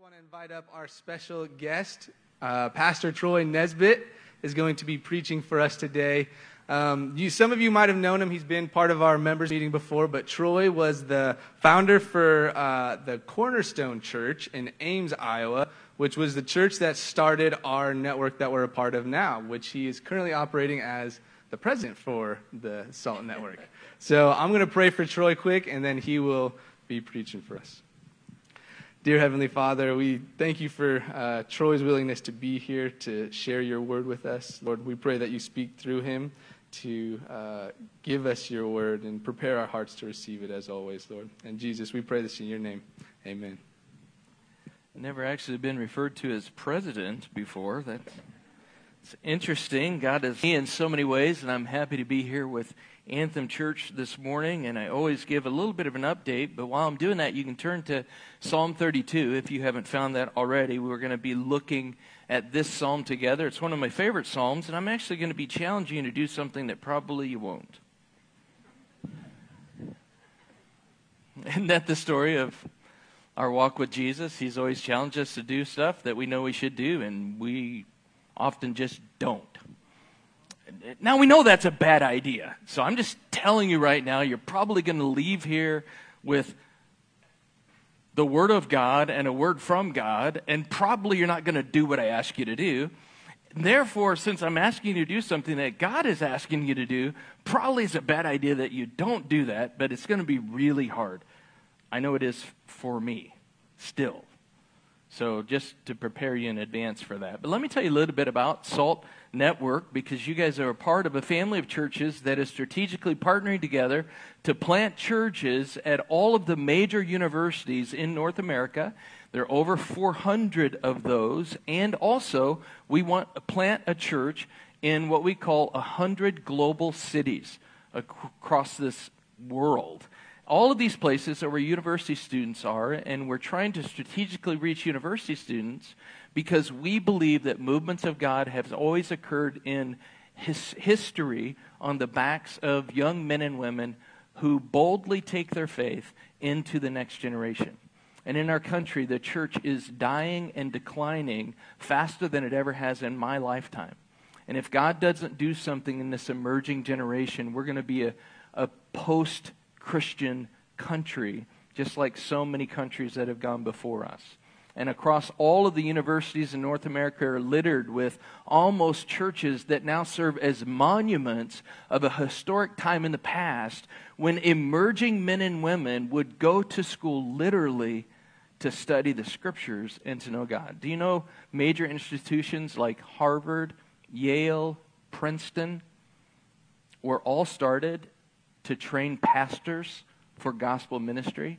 want to invite up our special guest. Uh, Pastor Troy Nesbitt is going to be preaching for us today. Um, you, some of you might have known him. He's been part of our members meeting before, but Troy was the founder for uh, the Cornerstone Church in Ames, Iowa, which was the church that started our network that we're a part of now, which he is currently operating as the president for the Salt Network. So I'm going to pray for Troy quick, and then he will be preaching for us. Dear Heavenly Father, we thank you for uh, Troy's willingness to be here to share your word with us. Lord, we pray that you speak through him to uh, give us your word and prepare our hearts to receive it as always, Lord. And Jesus, we pray this in your name. Amen. I've never actually been referred to as president before. That's interesting. God is me in so many ways, and I'm happy to be here with Anthem Church this morning, and I always give a little bit of an update. But while I'm doing that, you can turn to Psalm 32 if you haven't found that already. We're going to be looking at this psalm together. It's one of my favorite psalms, and I'm actually going to be challenging you to do something that probably you won't. Isn't that the story of our walk with Jesus? He's always challenged us to do stuff that we know we should do, and we often just don't. Now we know that's a bad idea. So I'm just telling you right now, you're probably going to leave here with the Word of God and a word from God, and probably you're not going to do what I ask you to do. Therefore, since I'm asking you to do something that God is asking you to do, probably it's a bad idea that you don't do that, but it's going to be really hard. I know it is for me still. So, just to prepare you in advance for that. But let me tell you a little bit about Salt Network because you guys are a part of a family of churches that is strategically partnering together to plant churches at all of the major universities in North America. There are over 400 of those. And also, we want to plant a church in what we call 100 global cities across this world all of these places are where university students are, and we're trying to strategically reach university students because we believe that movements of God have always occurred in his history on the backs of young men and women who boldly take their faith into the next generation. And in our country, the church is dying and declining faster than it ever has in my lifetime. And if God doesn't do something in this emerging generation, we're going to be a, a post Christian country, just like so many countries that have gone before us. And across all of the universities in North America are littered with almost churches that now serve as monuments of a historic time in the past when emerging men and women would go to school literally to study the scriptures and to know God. Do you know major institutions like Harvard, Yale, Princeton were all started to train pastors for gospel ministry.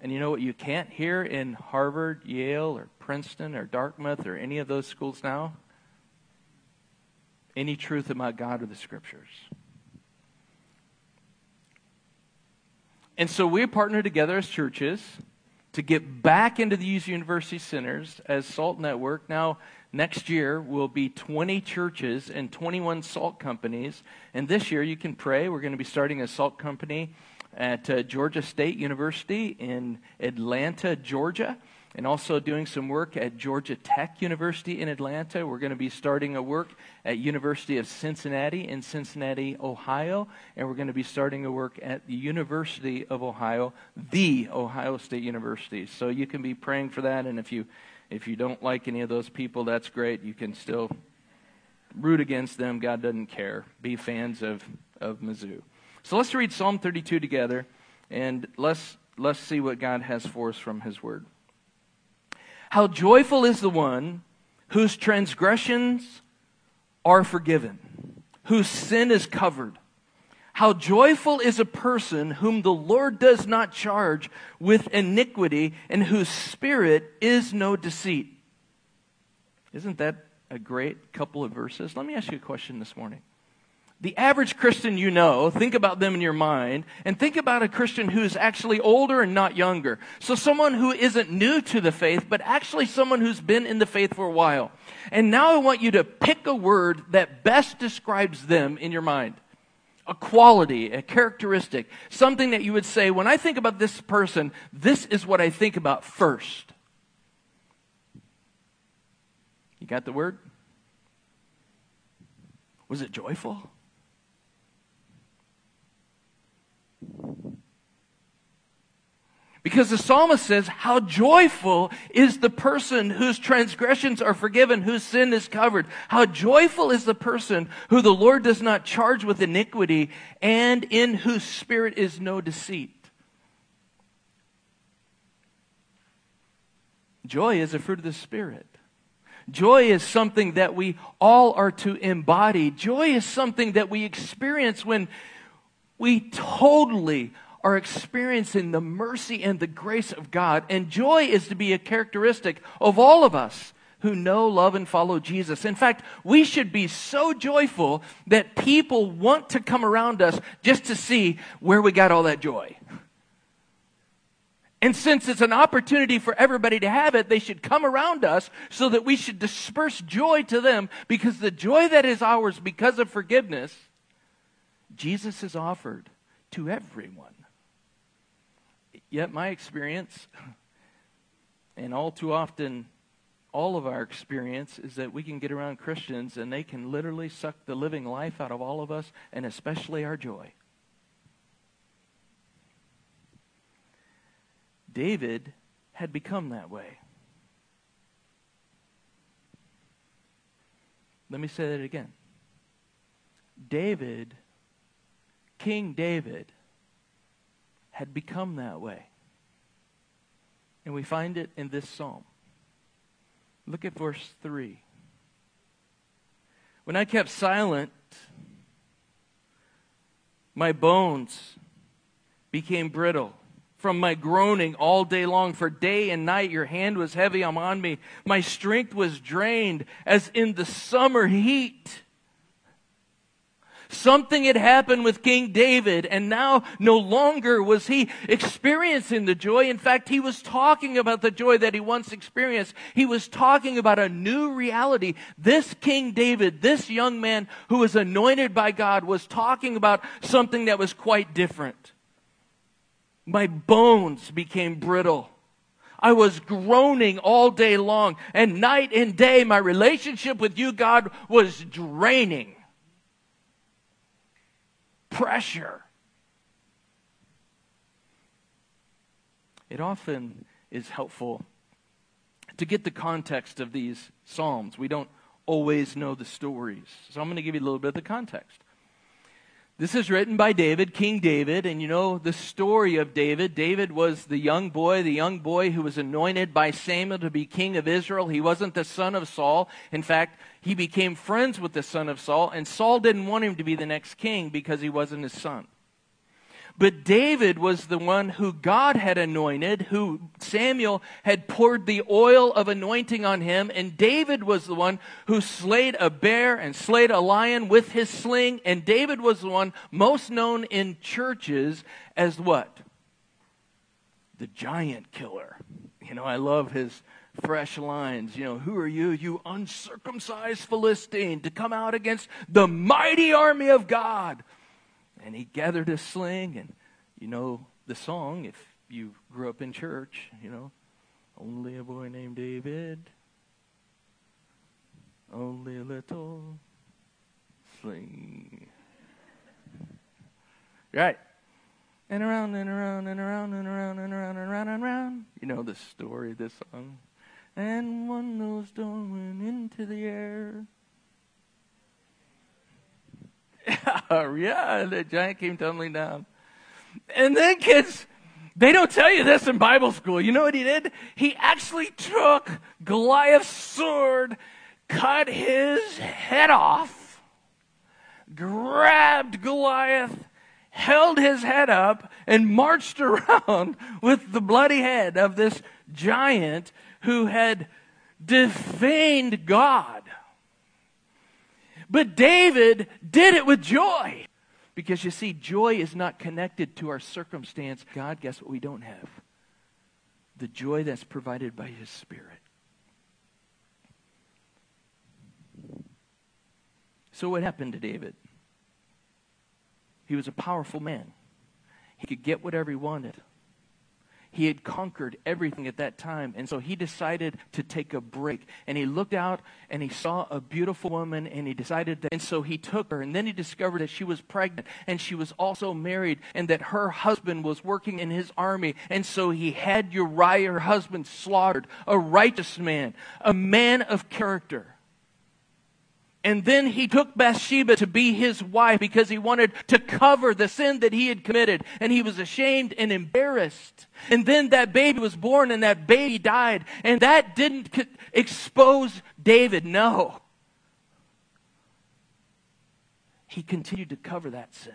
And you know what you can't hear in Harvard, Yale, or Princeton, or Dartmouth, or any of those schools now? Any truth about God or the scriptures. And so we partner together as churches to get back into these university centers as Salt Network. Now, Next year will be 20 churches and 21 salt companies. And this year, you can pray. We're going to be starting a salt company at uh, Georgia State University in Atlanta, Georgia, and also doing some work at Georgia Tech University in Atlanta. We're going to be starting a work at University of Cincinnati in Cincinnati, Ohio, and we're going to be starting a work at the University of Ohio, the Ohio State University. So you can be praying for that, and if you if you don't like any of those people, that's great. You can still root against them. God doesn't care. Be fans of, of Mizzou. So let's read Psalm 32 together and let's, let's see what God has for us from His Word. How joyful is the one whose transgressions are forgiven, whose sin is covered. How joyful is a person whom the Lord does not charge with iniquity and whose spirit is no deceit. Isn't that a great couple of verses? Let me ask you a question this morning. The average Christian you know, think about them in your mind, and think about a Christian who is actually older and not younger. So someone who isn't new to the faith, but actually someone who's been in the faith for a while. And now I want you to pick a word that best describes them in your mind a quality, a characteristic, something that you would say, when I think about this person, this is what I think about first. You got the word? Was it joyful? Because the psalmist says, How joyful is the person whose transgressions are forgiven, whose sin is covered. How joyful is the person who the Lord does not charge with iniquity and in whose spirit is no deceit. Joy is a fruit of the Spirit. Joy is something that we all are to embody. Joy is something that we experience when we totally are experiencing the mercy and the grace of God. And joy is to be a characteristic of all of us who know, love, and follow Jesus. In fact, we should be so joyful that people want to come around us just to see where we got all that joy. And since it's an opportunity for everybody to have it, they should come around us so that we should disperse joy to them because the joy that is ours because of forgiveness, Jesus has offered to everyone. Yet, my experience, and all too often, all of our experience, is that we can get around Christians and they can literally suck the living life out of all of us, and especially our joy. David had become that way. Let me say that again. David, King David, had become that way. And we find it in this psalm. Look at verse 3. When I kept silent, my bones became brittle from my groaning all day long. For day and night your hand was heavy on me. My strength was drained as in the summer heat. Something had happened with King David, and now no longer was he experiencing the joy. In fact, he was talking about the joy that he once experienced. He was talking about a new reality. This King David, this young man who was anointed by God, was talking about something that was quite different. My bones became brittle. I was groaning all day long, and night and day, my relationship with you, God, was draining pressure. It often is helpful to get the context of these Psalms. We don't always know the stories. So I'm going to give you a little bit of the context. This is written by David, King David, and you know the story of David. David was the young boy, the young boy who was anointed by Samuel to be king of Israel. He wasn't the son of Saul. In fact, he became friends with the son of Saul, and Saul didn't want him to be the next king because he wasn't his son. But David was the one who God had anointed, who Samuel had poured the oil of anointing on him, and David was the one who slayed a bear and slayed a lion with his sling, and David was the one most known in churches as what? The giant killer. You know, I love his fresh lines. You know, who are you, you uncircumcised Philistine, to come out against the mighty army of God? and he gathered a sling and you know the song if you grew up in church you know only a boy named david only a little sling right and around and around and around and around and around and around and around you know the story of this song and one stone went into the air oh, yeah, the giant came tumbling down. And then kids, they don't tell you this in Bible school. You know what he did? He actually took Goliath's sword, cut his head off, grabbed Goliath, held his head up, and marched around with the bloody head of this giant who had defamed God. But David did it with joy. Because you see, joy is not connected to our circumstance. God, guess what we don't have? The joy that's provided by His Spirit. So, what happened to David? He was a powerful man. He could get whatever he wanted. He had conquered everything at that time. And so he decided to take a break. And he looked out and he saw a beautiful woman and he decided that. And so he took her. And then he discovered that she was pregnant and she was also married and that her husband was working in his army. And so he had Uriah, her husband, slaughtered, a righteous man, a man of character. And then he took Bathsheba to be his wife because he wanted to cover the sin that he had committed. And he was ashamed and embarrassed. And then that baby was born and that baby died. And that didn't expose David. No. He continued to cover that sin.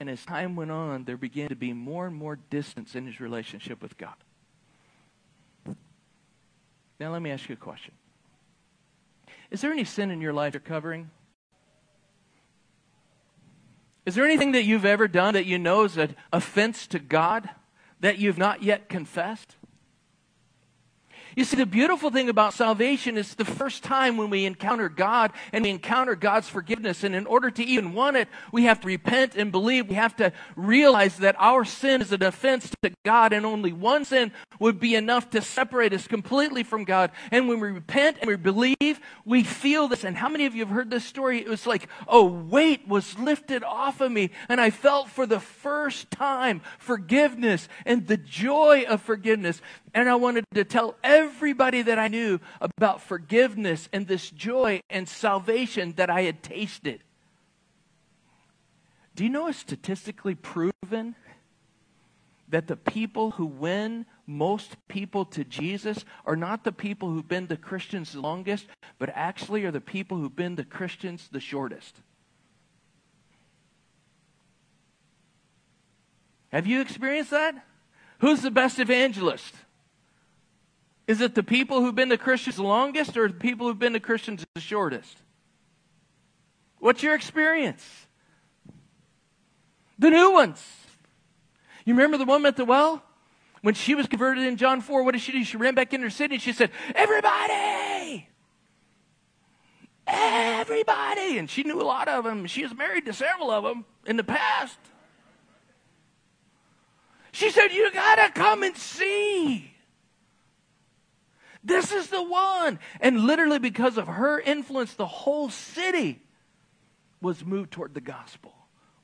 And as time went on, there began to be more and more distance in his relationship with God. Now, let me ask you a question. Is there any sin in your life you're covering? Is there anything that you've ever done that you know is an offense to God that you've not yet confessed? You see, the beautiful thing about salvation is the first time when we encounter God and we encounter God's forgiveness. And in order to even want it, we have to repent and believe. We have to realize that our sin is an offense to God, and only one sin would be enough to separate us completely from God. And when we repent and we believe, we feel this. And how many of you have heard this story? It was like a weight was lifted off of me, and I felt for the first time forgiveness and the joy of forgiveness. And I wanted to tell everybody that I knew about forgiveness and this joy and salvation that I had tasted. Do you know it's statistically proven that the people who win most people to Jesus are not the people who've been the Christians the longest, but actually are the people who've been the Christians the shortest? Have you experienced that? Who's the best evangelist? Is it the people who've been the Christians the longest or the people who've been the Christians the shortest? What's your experience? The new ones. You remember the woman at the well? When she was converted in John 4, what did she do? She ran back into her city and she said, Everybody! Everybody! And she knew a lot of them. She was married to several of them in the past. She said, You gotta come and see. This is the one. And literally, because of her influence, the whole city was moved toward the gospel.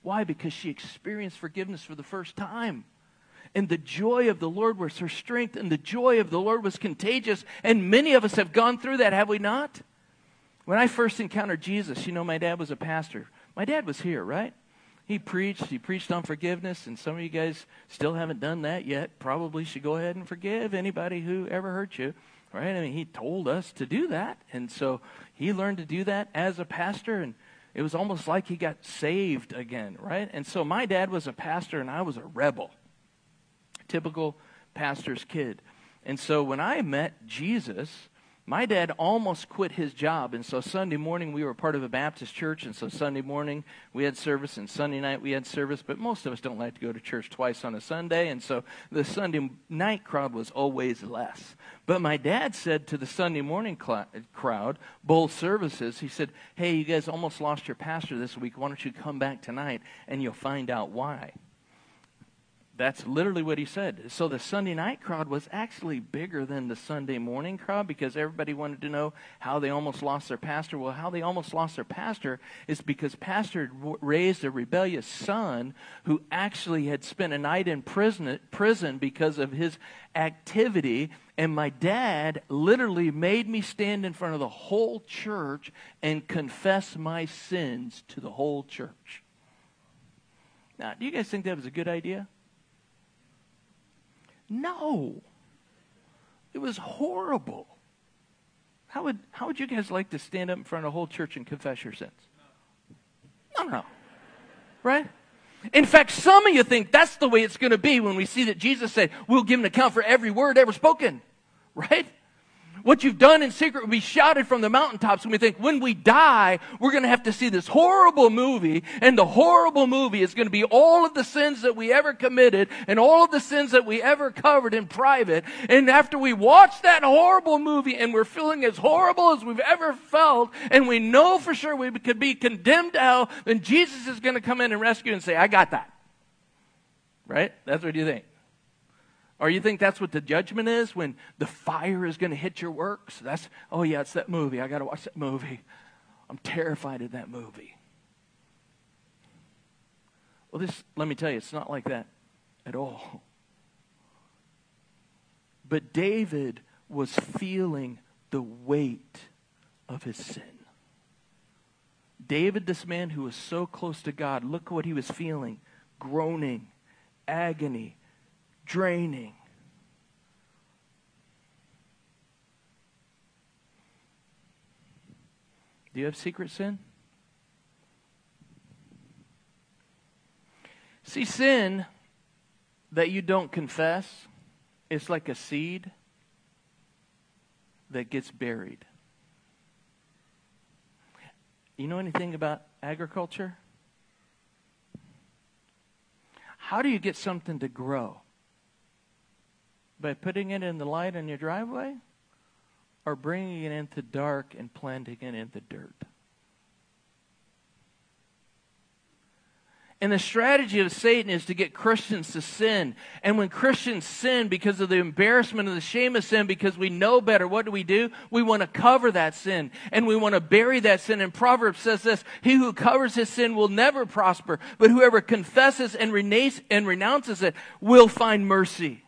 Why? Because she experienced forgiveness for the first time. And the joy of the Lord was her strength, and the joy of the Lord was contagious. And many of us have gone through that, have we not? When I first encountered Jesus, you know, my dad was a pastor. My dad was here, right? He preached. He preached on forgiveness, and some of you guys still haven't done that yet. Probably should go ahead and forgive anybody who ever hurt you right? I mean, he told us to do that. And so he learned to do that as a pastor. And it was almost like he got saved again, right? And so my dad was a pastor and I was a rebel, typical pastor's kid. And so when I met Jesus, my dad almost quit his job. And so Sunday morning, we were part of a Baptist church. And so Sunday morning, we had service, and Sunday night, we had service. But most of us don't like to go to church twice on a Sunday. And so the Sunday night crowd was always less. But my dad said to the Sunday morning cl- crowd, both services, he said, Hey, you guys almost lost your pastor this week. Why don't you come back tonight and you'll find out why? That's literally what he said. So the Sunday night crowd was actually bigger than the Sunday morning crowd because everybody wanted to know how they almost lost their pastor. Well, how they almost lost their pastor is because pastor raised a rebellious son who actually had spent a night in prison, prison because of his activity. And my dad literally made me stand in front of the whole church and confess my sins to the whole church. Now, do you guys think that was a good idea? No. It was horrible. How would, how would you guys like to stand up in front of a whole church and confess your sins? No, no. Right? In fact, some of you think that's the way it's going to be when we see that Jesus said, We'll give an account for every word ever spoken. Right? What you've done in secret will be shouted from the mountaintops. And we think when we die, we're going to have to see this horrible movie. And the horrible movie is going to be all of the sins that we ever committed and all of the sins that we ever covered in private. And after we watch that horrible movie and we're feeling as horrible as we've ever felt, and we know for sure we could be condemned to hell, then Jesus is going to come in and rescue and say, I got that. right? That's what you think. Or you think that's what the judgment is when the fire is going to hit your works? That's, oh yeah, it's that movie. I got to watch that movie. I'm terrified of that movie. Well, this, let me tell you, it's not like that at all. But David was feeling the weight of his sin. David, this man who was so close to God, look what he was feeling groaning, agony, draining. Do you have secret sin? See, sin that you don't confess is like a seed that gets buried. You know anything about agriculture? How do you get something to grow? By putting it in the light in your driveway? Or bringing it into dark and planting it in the dirt? And the strategy of Satan is to get Christians to sin. And when Christians sin because of the embarrassment and the shame of sin, because we know better, what do we do? We want to cover that sin and we want to bury that sin. And Proverbs says this He who covers his sin will never prosper, but whoever confesses and, renounces it will find mercy.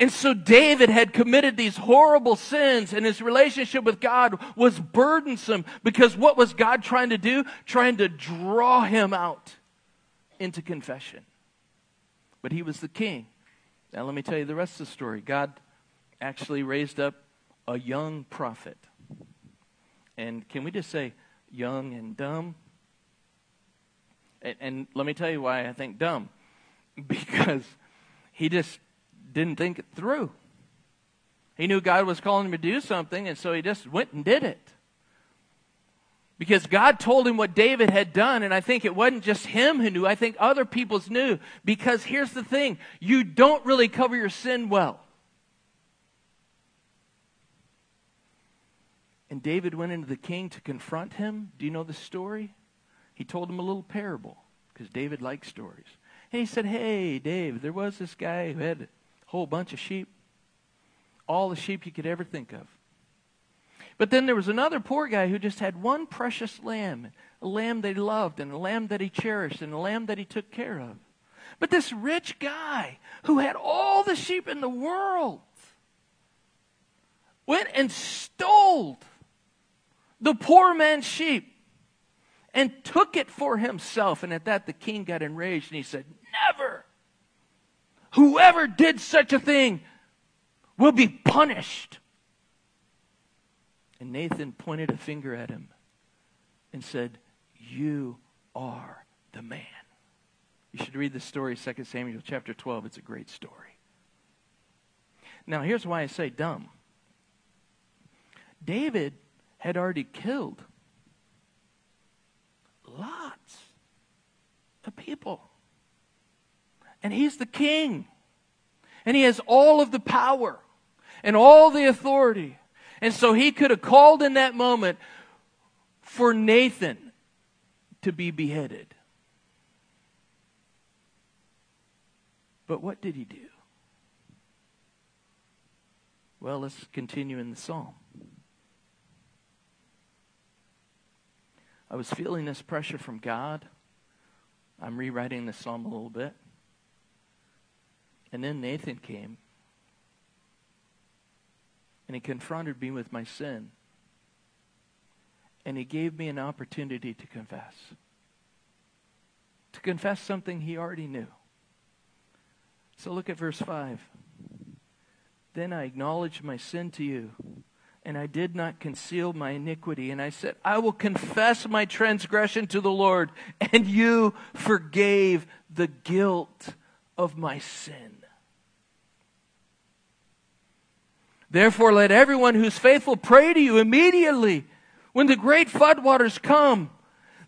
And so David had committed these horrible sins and his relationship with God was burdensome because what was God trying to do? Trying to draw him out into confession. But he was the king. Now let me tell you the rest of the story. God actually raised up a young prophet. And can we just say young and dumb? And, and let me tell you why I think dumb. Because he just didn't think it through. He knew God was calling him to do something, and so he just went and did it. Because God told him what David had done, and I think it wasn't just him who knew, I think other peoples knew. Because here's the thing you don't really cover your sin well. And David went into the king to confront him. Do you know the story? He told him a little parable, because David likes stories. And he said, Hey, Dave, there was this guy who had whole bunch of sheep, all the sheep you could ever think of. But then there was another poor guy who just had one precious lamb, a lamb that he loved, and a lamb that he cherished, and a lamb that he took care of. But this rich guy who had all the sheep in the world went and stole the poor man's sheep and took it for himself. And at that, the king got enraged and he said, Never! Whoever did such a thing will be punished. And Nathan pointed a finger at him and said, You are the man. You should read the story, 2 Samuel chapter 12. It's a great story. Now, here's why I say dumb. David had already killed lots of people. And he's the king. And he has all of the power and all the authority. And so he could have called in that moment for Nathan to be beheaded. But what did he do? Well, let's continue in the psalm. I was feeling this pressure from God. I'm rewriting the psalm a little bit. And then Nathan came and he confronted me with my sin. And he gave me an opportunity to confess. To confess something he already knew. So look at verse 5. Then I acknowledged my sin to you, and I did not conceal my iniquity. And I said, I will confess my transgression to the Lord, and you forgave the guilt of my sin. Therefore, let everyone who's faithful pray to you immediately. When the great floodwaters come,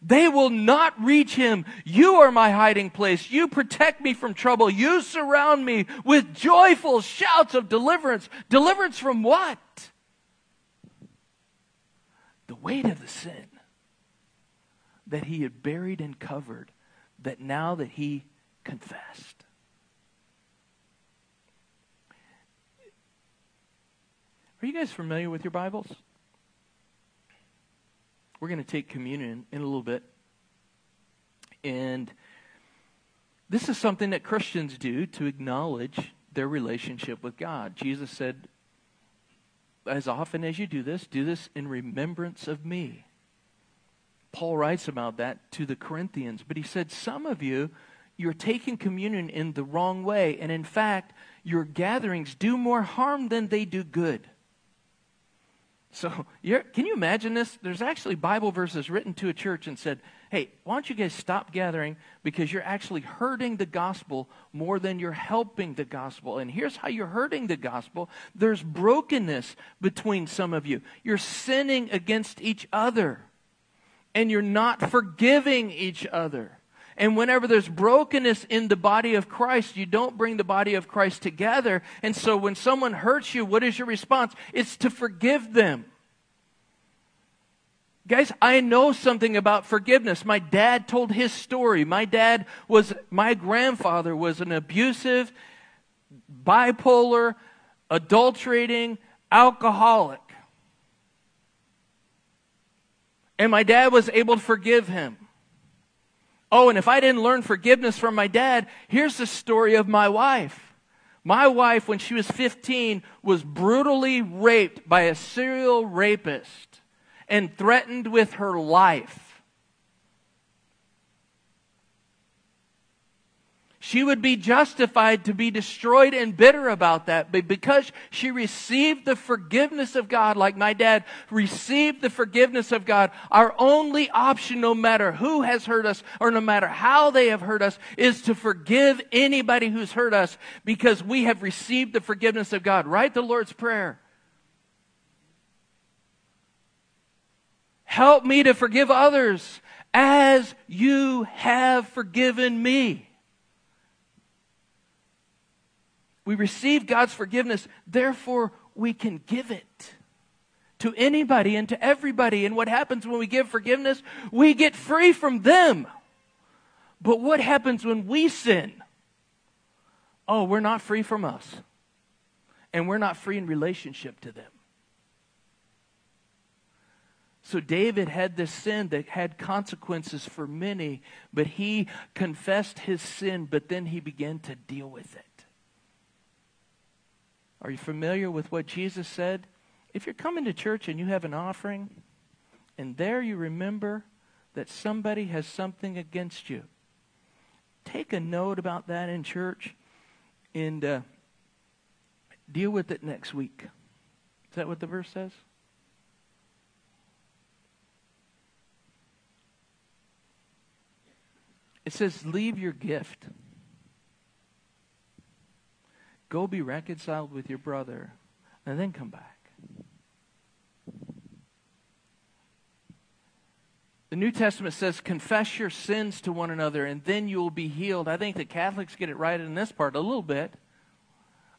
they will not reach him. You are my hiding place. You protect me from trouble. You surround me with joyful shouts of deliverance. Deliverance from what? The weight of the sin that he had buried and covered, that now that he confessed. Are you guys familiar with your Bibles? We're going to take communion in a little bit. And this is something that Christians do to acknowledge their relationship with God. Jesus said, as often as you do this, do this in remembrance of me. Paul writes about that to the Corinthians, but he said, Some of you, you're taking communion in the wrong way. And in fact, your gatherings do more harm than they do good. So, can you imagine this? There's actually Bible verses written to a church and said, hey, why don't you guys stop gathering because you're actually hurting the gospel more than you're helping the gospel. And here's how you're hurting the gospel there's brokenness between some of you, you're sinning against each other, and you're not forgiving each other. And whenever there's brokenness in the body of Christ, you don't bring the body of Christ together. And so when someone hurts you, what is your response? It's to forgive them. Guys, I know something about forgiveness. My dad told his story. My dad was, my grandfather was an abusive, bipolar, adulterating alcoholic. And my dad was able to forgive him. Oh, and if I didn't learn forgiveness from my dad, here's the story of my wife. My wife, when she was 15, was brutally raped by a serial rapist and threatened with her life. She would be justified to be destroyed and bitter about that. But because she received the forgiveness of God, like my dad received the forgiveness of God, our only option, no matter who has hurt us or no matter how they have hurt us, is to forgive anybody who's hurt us because we have received the forgiveness of God. Right the Lord's Prayer. Help me to forgive others as you have forgiven me. We receive God's forgiveness, therefore we can give it to anybody and to everybody. And what happens when we give forgiveness? We get free from them. But what happens when we sin? Oh, we're not free from us. And we're not free in relationship to them. So David had this sin that had consequences for many, but he confessed his sin, but then he began to deal with it. Are you familiar with what Jesus said? If you're coming to church and you have an offering, and there you remember that somebody has something against you, take a note about that in church and uh, deal with it next week. Is that what the verse says? It says, Leave your gift. Go be reconciled with your brother and then come back. The New Testament says, confess your sins to one another and then you will be healed. I think the Catholics get it right in this part a little bit.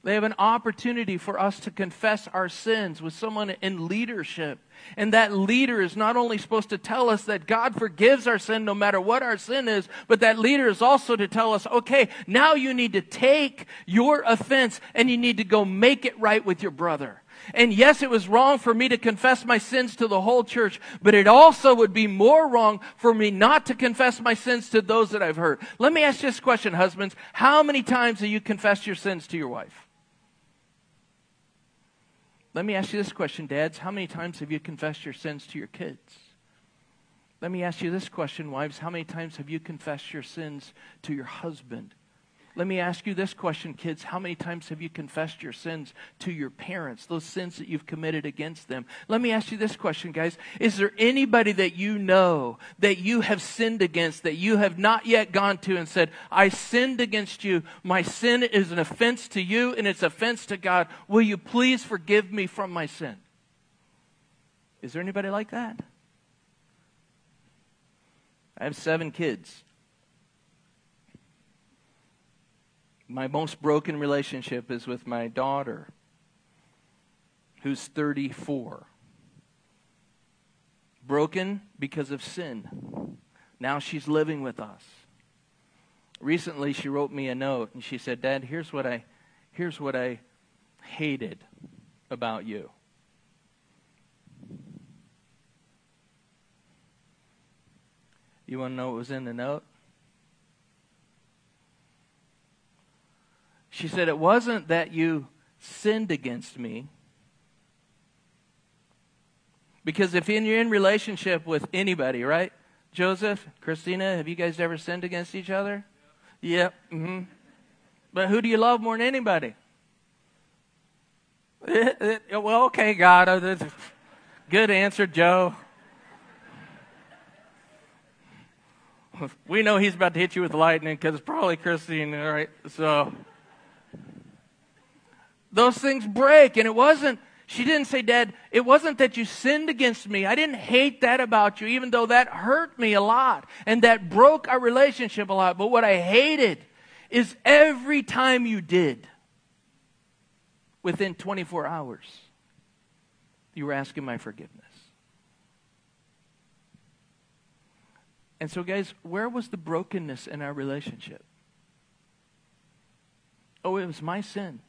They have an opportunity for us to confess our sins with someone in leadership. And that leader is not only supposed to tell us that God forgives our sin no matter what our sin is, but that leader is also to tell us, okay, now you need to take your offense and you need to go make it right with your brother. And yes, it was wrong for me to confess my sins to the whole church, but it also would be more wrong for me not to confess my sins to those that I've hurt. Let me ask you this question, husbands. How many times have you confessed your sins to your wife? Let me ask you this question, dads. How many times have you confessed your sins to your kids? Let me ask you this question, wives. How many times have you confessed your sins to your husband? Let me ask you this question, kids. How many times have you confessed your sins to your parents, those sins that you've committed against them? Let me ask you this question, guys. Is there anybody that you know that you have sinned against that you have not yet gone to and said, I sinned against you. My sin is an offense to you and it's offense to God. Will you please forgive me from my sin? Is there anybody like that? I have seven kids. My most broken relationship is with my daughter, who's 34. Broken because of sin. Now she's living with us. recently she wrote me a note and she said, Dad, here's what I, here's what I hated about you. You want to know what was in the note? She said, It wasn't that you sinned against me. Because if you're in relationship with anybody, right? Joseph, Christina, have you guys ever sinned against each other? Yep. Mm-hmm. But who do you love more than anybody? well, okay, God. Good answer, Joe. We know he's about to hit you with lightning because it's probably Christine, all right? So those things break, and it wasn't she didn't say, Dad, it wasn't that you sinned against me. I didn't hate that about you, even though that hurt me a lot and that broke our relationship a lot. But what I hated is every time you did, within 24 hours, you were asking my forgiveness. And so, guys, where was the brokenness in our relationship? Oh, it was my sin.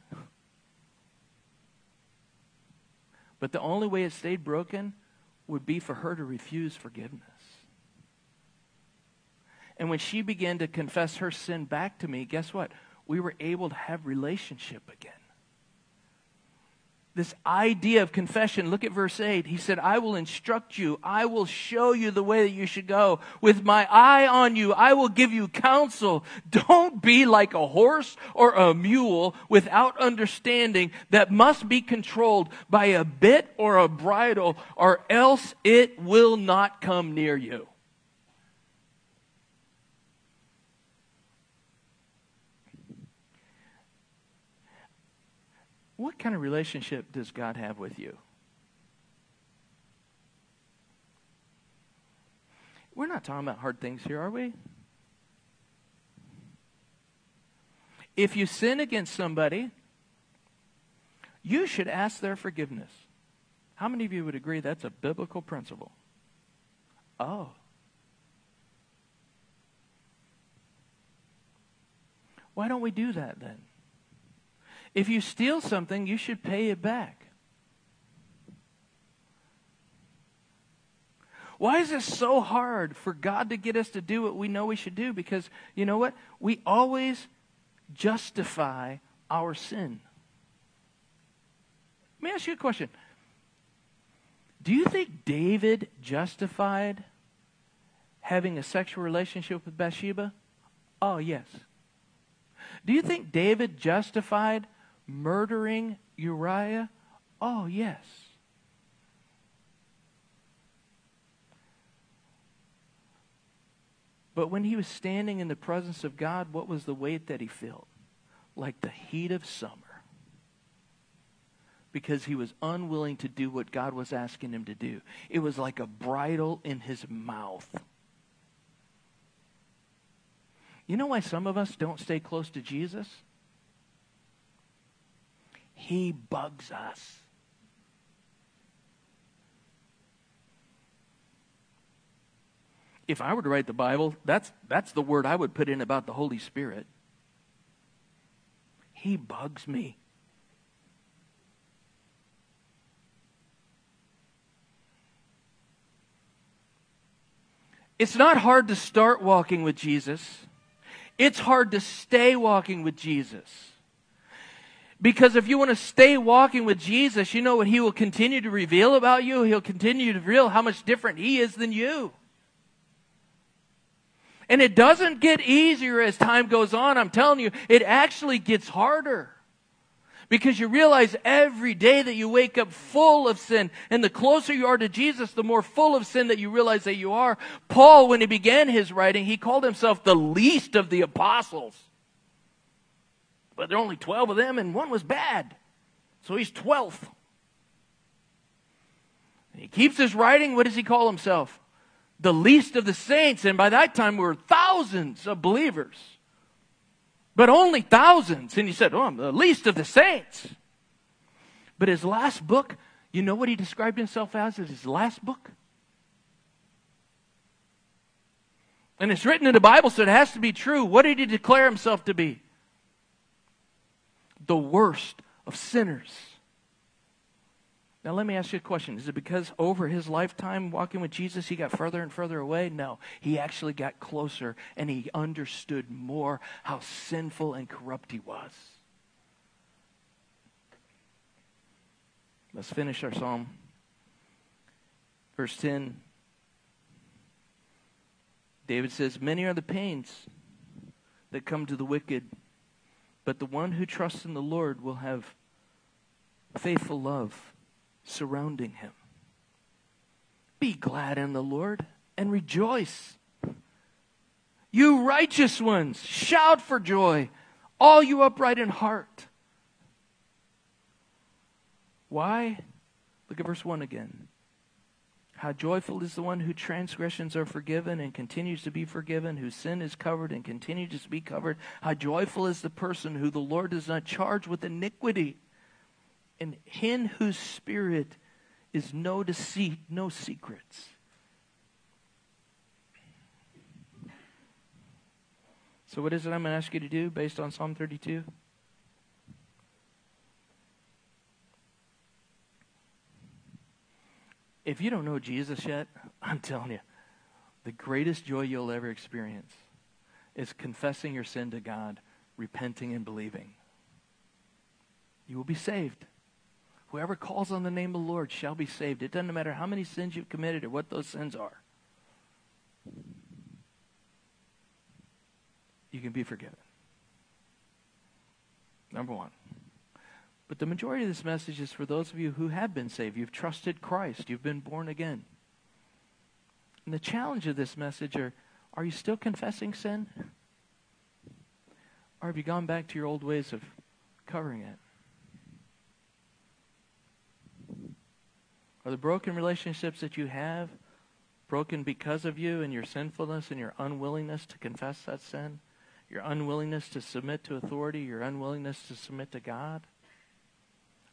But the only way it stayed broken would be for her to refuse forgiveness. And when she began to confess her sin back to me, guess what? We were able to have relationship again this idea of confession. Look at verse 8. He said, I will instruct you. I will show you the way that you should go. With my eye on you, I will give you counsel. Don't be like a horse or a mule without understanding that must be controlled by a bit or a bridle, or else it will not come near you. What kind of relationship does God have with you? We're not talking about hard things here, are we? If you sin against somebody, you should ask their forgiveness. How many of you would agree that's a biblical principle? Oh. Why don't we do that then? If you steal something, you should pay it back. Why is it so hard for God to get us to do what we know we should do? Because you know what? We always justify our sin. Let me ask you a question. Do you think David justified having a sexual relationship with Bathsheba? Oh, yes. Do you think David justified murdering Uriah? Oh, yes. But when he was standing in the presence of God, what was the weight that he felt? Like the heat of summer. Because he was unwilling to do what God was asking him to do. It was like a bridle in his mouth. You know why some of us don't stay close to Jesus? He bugs us. If I were to write the Bible, that's, that's the word I would put in about the Holy Spirit. He bugs me. It's not hard to start walking with Jesus. It's hard to stay walking with Jesus. Because if you want to stay walking with Jesus, you know what he will continue to reveal about you? He'll continue to reveal how much different he is than you. And it doesn't get easier as time goes on. I'm telling you, it actually gets harder. Because you realize every day that you wake up full of sin, and the closer you are to Jesus, the more full of sin that you realize that you are. Paul, when he began his writing, he called himself the least of the apostles. But there are only 12 of them, and one was bad. So he's 12th. he keeps his writing. What does he call himself? The least of the saints. And by that time, we were thousands of believers. But only thousands. And he said, Oh, I'm the least of the saints. But his last book, you know what he described himself as as his last book? And it's written in the Bible, so it has to be true. What did he declare himself to be? The worst of sinners. Now, let me ask you a question. Is it because over his lifetime walking with Jesus, he got further and further away? No. He actually got closer and he understood more how sinful and corrupt he was. Let's finish our psalm. Verse 10 David says, Many are the pains that come to the wicked, but the one who trusts in the Lord will have faithful love surrounding him. Be glad in the Lord and rejoice. You righteous ones, shout for joy, all you upright in heart. Why? Look at verse 1 again. How joyful is the one whose transgressions are forgiven and continues to be forgiven, whose sin is covered and continues to be covered. How joyful is the person who the Lord does not charge with iniquity, and in whose spirit is no deceit, no secrets. So, what is it I'm going to ask you to do based on Psalm 32? If you don't know Jesus yet, I'm telling you, the greatest joy you'll ever experience is confessing your sin to God, repenting and believing. You will be saved. Whoever calls on the name of the Lord shall be saved. It doesn't matter how many sins you've committed or what those sins are. You can be forgiven. Number one. But the majority of this message is for those of you who have been saved. You've trusted Christ. You've been born again. And the challenge of this message are are you still confessing sin? Or have you gone back to your old ways of covering it? Are the broken relationships that you have broken because of you and your sinfulness and your unwillingness to confess that sin? Your unwillingness to submit to authority, your unwillingness to submit to God?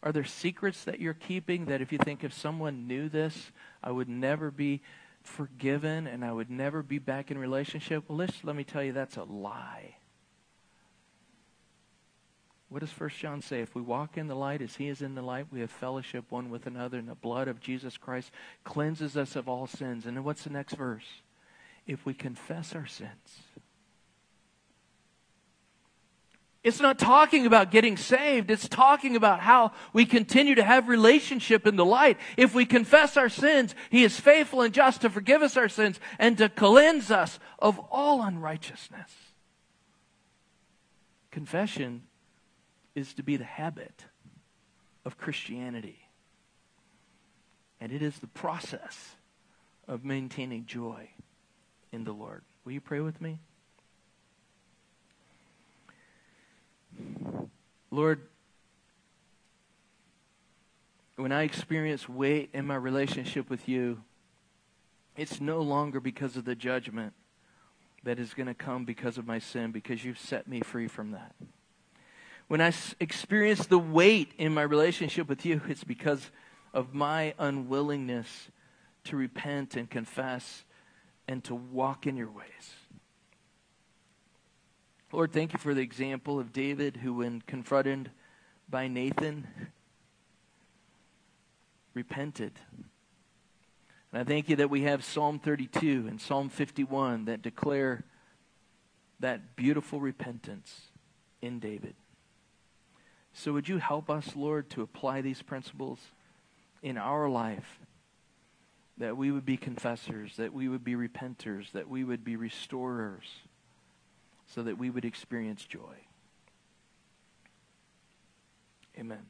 Are there secrets that you're keeping that if you think if someone knew this, I would never be forgiven and I would never be back in relationship? Well, let's, let me tell you, that's a lie. What does 1 John say? If we walk in the light as he is in the light, we have fellowship one with another, and the blood of Jesus Christ cleanses us of all sins. And then what's the next verse? If we confess our sins, It's not talking about getting saved. It's talking about how we continue to have relationship in the light. If we confess our sins, He is faithful and just to forgive us our sins and to cleanse us of all unrighteousness. Confession is to be the habit of Christianity. And it is the process of maintaining joy in the Lord. Will you pray with me? Lord, when I experience weight in my relationship with you, it's no longer because of the judgment that is going to come because of my sin, because you've set me free from that. When I experience the weight in my relationship with you, it's because of my unwillingness to repent and confess and to walk in your ways. Lord, thank you for the example of David who, when confronted by Nathan, repented. And I thank you that we have Psalm 32 and Psalm 51 that declare that beautiful repentance in David. So, would you help us, Lord, to apply these principles in our life? That we would be confessors, that we would be repenters, that we would be restorers so that we would experience joy. Amen.